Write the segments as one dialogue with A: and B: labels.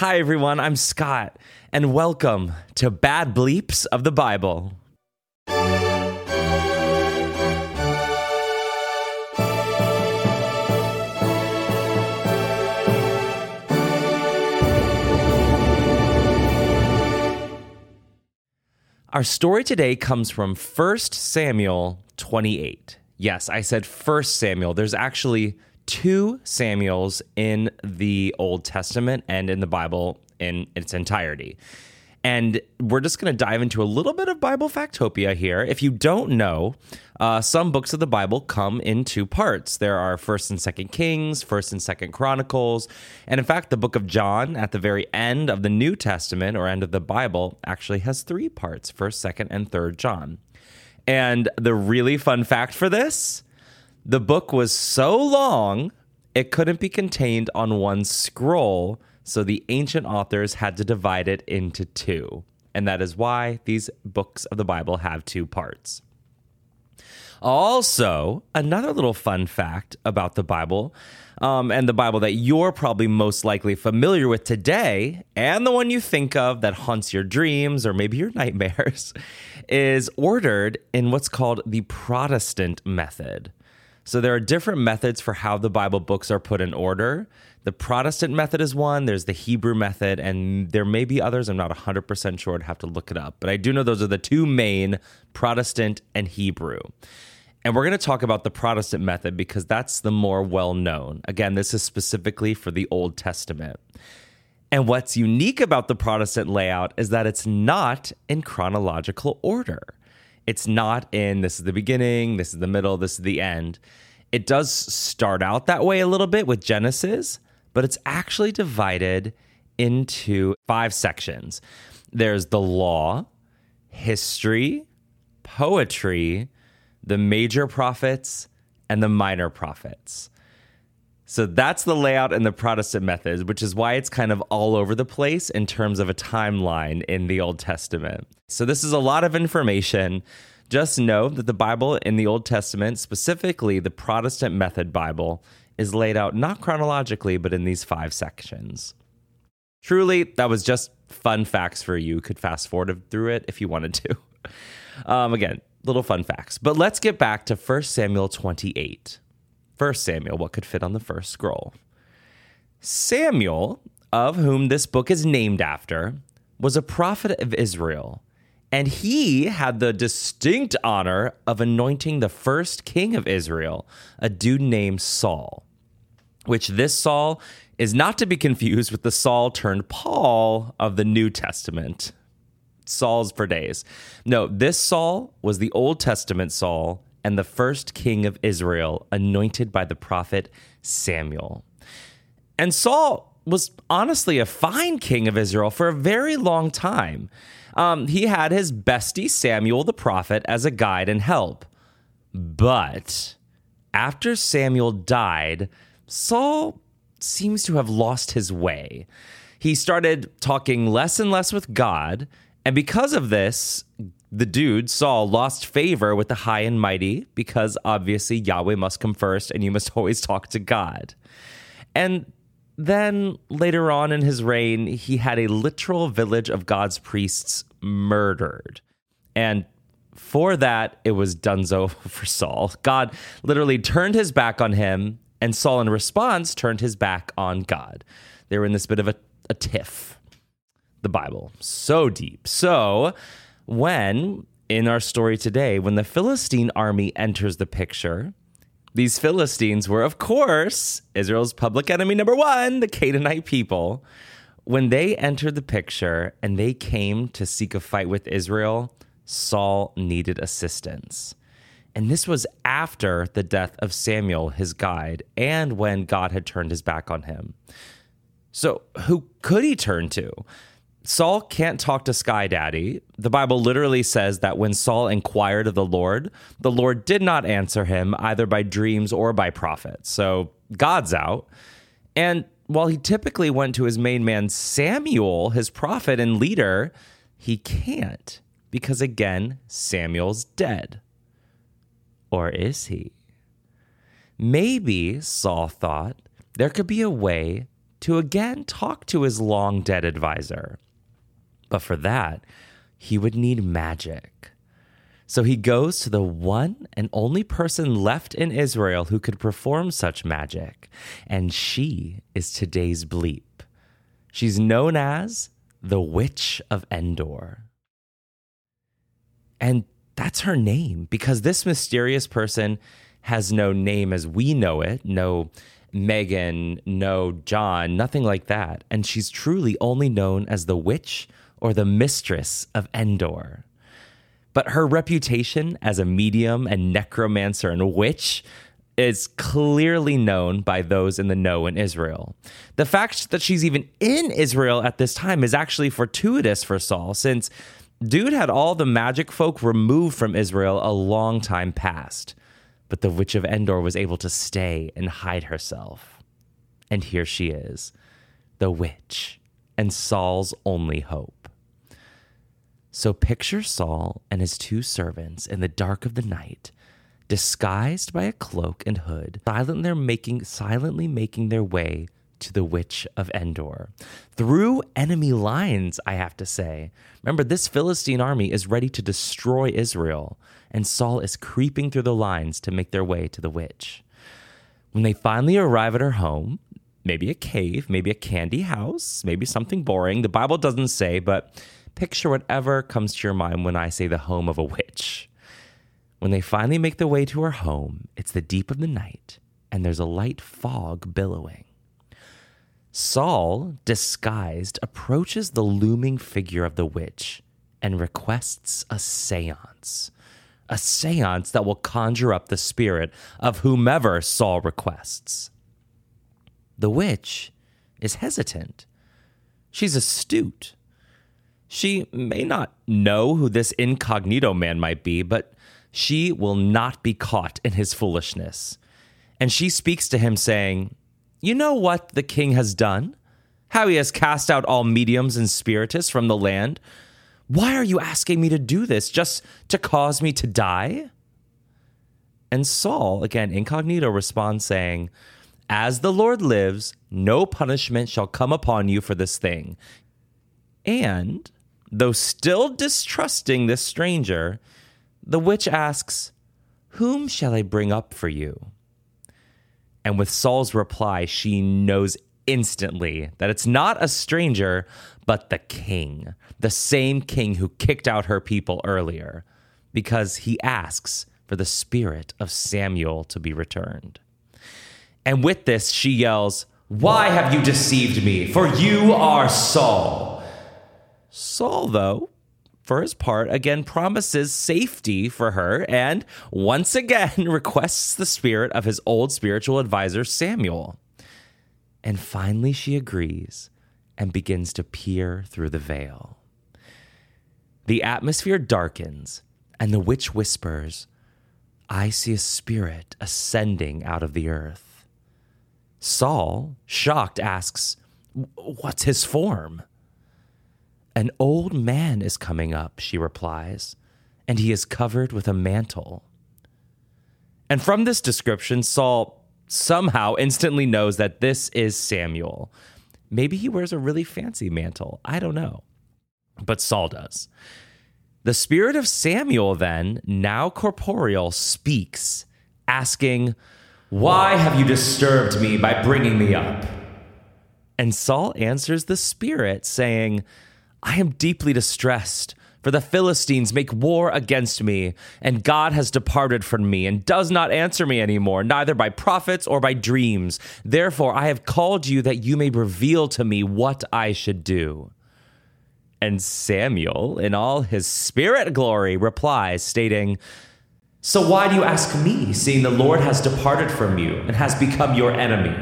A: Hi, everyone. I'm Scott, and welcome to Bad Bleeps of the Bible. Our story today comes from 1 Samuel 28. Yes, I said 1 Samuel. There's actually two Samuels in the Old Testament and in the Bible in its entirety. And we're just going to dive into a little bit of Bible Factopia here. If you don't know, uh, some books of the Bible come in two parts. There are First and Second Kings, First and Second Chronicles, and in fact, the book of John at the very end of the New Testament or end of the Bible actually has three parts: First, Second, and Third John. And the really fun fact for this: the book was so long it couldn't be contained on one scroll so the ancient authors had to divide it into two. And that is why these books of the Bible have two parts. Also, another little fun fact about the Bible um, and the Bible that you're probably most likely familiar with today, and the one you think of that haunts your dreams or maybe your nightmares, is ordered in what's called the Protestant method. So there are different methods for how the Bible books are put in order. The Protestant method is one, there's the Hebrew method, and there may be others. I'm not 100% sure. I'd have to look it up. But I do know those are the two main Protestant and Hebrew. And we're going to talk about the Protestant method because that's the more well known. Again, this is specifically for the Old Testament. And what's unique about the Protestant layout is that it's not in chronological order. It's not in this is the beginning, this is the middle, this is the end. It does start out that way a little bit with Genesis, but it's actually divided into five sections. There's the law, history, poetry, the major prophets, and the minor prophets. So that's the layout in the Protestant method, which is why it's kind of all over the place in terms of a timeline in the Old Testament. So this is a lot of information. Just know that the Bible in the Old Testament, specifically the Protestant method Bible, is laid out not chronologically, but in these five sections. Truly, that was just fun facts for you. you could fast forward through it if you wanted to. Um, again, little fun facts. But let's get back to 1 Samuel 28. First Samuel, what could fit on the first scroll? Samuel, of whom this book is named after, was a prophet of Israel, and he had the distinct honor of anointing the first king of Israel, a dude named Saul, which this Saul is not to be confused with the Saul turned Paul of the New Testament. Saul's for days. No, this Saul was the Old Testament Saul and the first king of Israel, anointed by the prophet Samuel. And Saul was honestly a fine king of Israel for a very long time. Um, he had his bestie Samuel the prophet as a guide and help. But after Samuel died, Saul seems to have lost his way. He started talking less and less with God, and because of this, the dude, Saul, lost favor with the high and mighty because obviously Yahweh must come first and you must always talk to God. And then later on in his reign, he had a literal village of God's priests murdered. And for that, it was dunzo for Saul. God literally turned his back on him, and Saul, in response, turned his back on God. They were in this bit of a, a tiff. The Bible, so deep. So, when in our story today, when the Philistine army enters the picture, these Philistines were, of course, Israel's public enemy number one, the Canaanite people. When they entered the picture and they came to seek a fight with Israel, Saul needed assistance. And this was after the death of Samuel, his guide, and when God had turned his back on him. So, who could he turn to? Saul can't talk to Sky Daddy. The Bible literally says that when Saul inquired of the Lord, the Lord did not answer him either by dreams or by prophets. So God's out. And while he typically went to his main man Samuel, his prophet and leader, he can't because again, Samuel's dead. Or is he? Maybe, Saul thought, there could be a way to again talk to his long dead advisor. But for that, he would need magic. So he goes to the one and only person left in Israel who could perform such magic, and she is today's bleep. She's known as the Witch of Endor. And that's her name because this mysterious person has no name as we know it, no Megan, no John, nothing like that. And she's truly only known as the witch or the mistress of Endor. But her reputation as a medium and necromancer and witch is clearly known by those in the know in Israel. The fact that she's even in Israel at this time is actually fortuitous for Saul, since dude had all the magic folk removed from Israel a long time past. But the Witch of Endor was able to stay and hide herself. And here she is, the witch, and Saul's only hope. So picture Saul and his two servants in the dark of the night, disguised by a cloak and hood, silently making, silently making their way to the Witch of Endor. Through enemy lines, I have to say. Remember, this Philistine army is ready to destroy Israel, and Saul is creeping through the lines to make their way to the witch. When they finally arrive at her home, maybe a cave, maybe a candy house, maybe something boring, the Bible doesn't say, but picture whatever comes to your mind when I say the home of a witch. When they finally make their way to her home, it's the deep of the night, and there's a light fog billowing. Saul, disguised, approaches the looming figure of the witch and requests a seance. A seance that will conjure up the spirit of whomever Saul requests. The witch is hesitant. She's astute. She may not know who this incognito man might be, but she will not be caught in his foolishness. And she speaks to him, saying, you know what the king has done? How he has cast out all mediums and spiritists from the land? Why are you asking me to do this just to cause me to die? And Saul, again incognito, responds saying, As the Lord lives, no punishment shall come upon you for this thing. And, though still distrusting this stranger, the witch asks, Whom shall I bring up for you? And with Saul's reply, she knows instantly that it's not a stranger, but the king, the same king who kicked out her people earlier, because he asks for the spirit of Samuel to be returned. And with this, she yells, Why have you deceived me? For you are Saul. Saul, though, for his part, again promises safety for her and once again requests the spirit of his old spiritual advisor, Samuel. And finally, she agrees and begins to peer through the veil. The atmosphere darkens, and the witch whispers, I see a spirit ascending out of the earth. Saul, shocked, asks, What's his form? An old man is coming up, she replies, and he is covered with a mantle. And from this description, Saul somehow instantly knows that this is Samuel. Maybe he wears a really fancy mantle. I don't know. But Saul does. The spirit of Samuel, then, now corporeal, speaks, asking, Why have you disturbed me by bringing me up? And Saul answers the spirit, saying, I am deeply distressed, for the Philistines make war against me, and God has departed from me and does not answer me anymore, neither by prophets or by dreams. Therefore, I have called you that you may reveal to me what I should do. And Samuel, in all his spirit glory, replies, stating, So why do you ask me, seeing the Lord has departed from you and has become your enemy?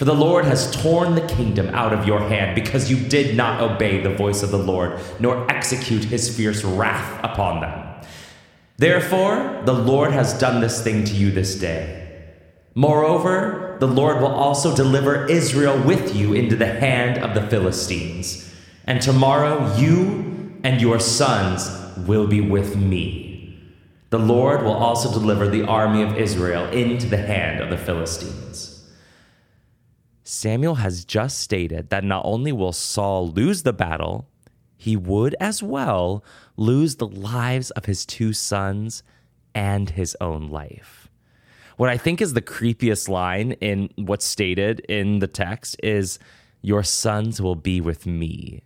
A: For the Lord has torn the kingdom out of your hand because you did not obey the voice of the Lord, nor execute his fierce wrath upon them. Therefore, the Lord has done this thing to you this day. Moreover, the Lord will also deliver Israel with you into the hand of the Philistines. And tomorrow you and your sons will be with me. The Lord will also deliver the army of Israel into the hand of the Philistines. Samuel has just stated that not only will Saul lose the battle, he would as well lose the lives of his two sons and his own life. What I think is the creepiest line in what's stated in the text is, Your sons will be with me,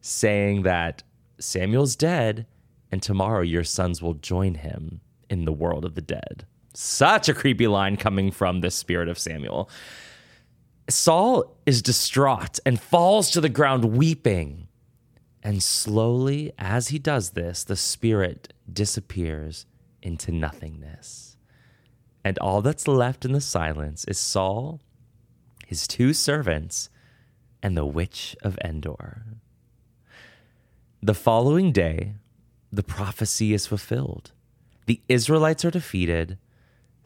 A: saying that Samuel's dead, and tomorrow your sons will join him in the world of the dead. Such a creepy line coming from the spirit of Samuel. Saul is distraught and falls to the ground weeping. And slowly, as he does this, the spirit disappears into nothingness. And all that's left in the silence is Saul, his two servants, and the witch of Endor. The following day, the prophecy is fulfilled. The Israelites are defeated,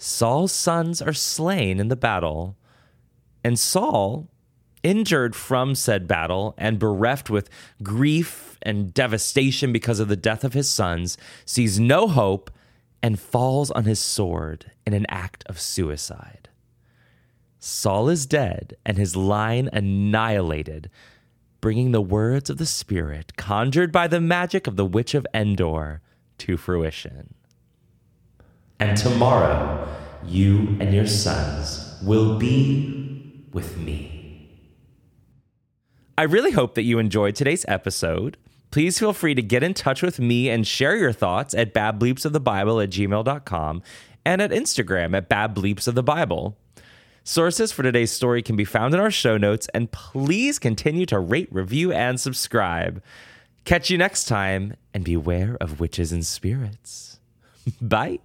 A: Saul's sons are slain in the battle, and Saul, injured from said battle and bereft with grief and devastation because of the death of his sons, sees no hope and falls on his sword in an act of suicide. Saul is dead and his line annihilated, bringing the words of the Spirit, conjured by the magic of the Witch of Endor, to fruition. And tomorrow, you and your sons will be with me. I really hope that you enjoyed today's episode. Please feel free to get in touch with me and share your thoughts at badbleepsofthebible at gmail.com and at Instagram at badbleepsofthebible. Sources for today's story can be found in our show notes, and please continue to rate, review, and subscribe. Catch you next time, and beware of witches and spirits. Bye.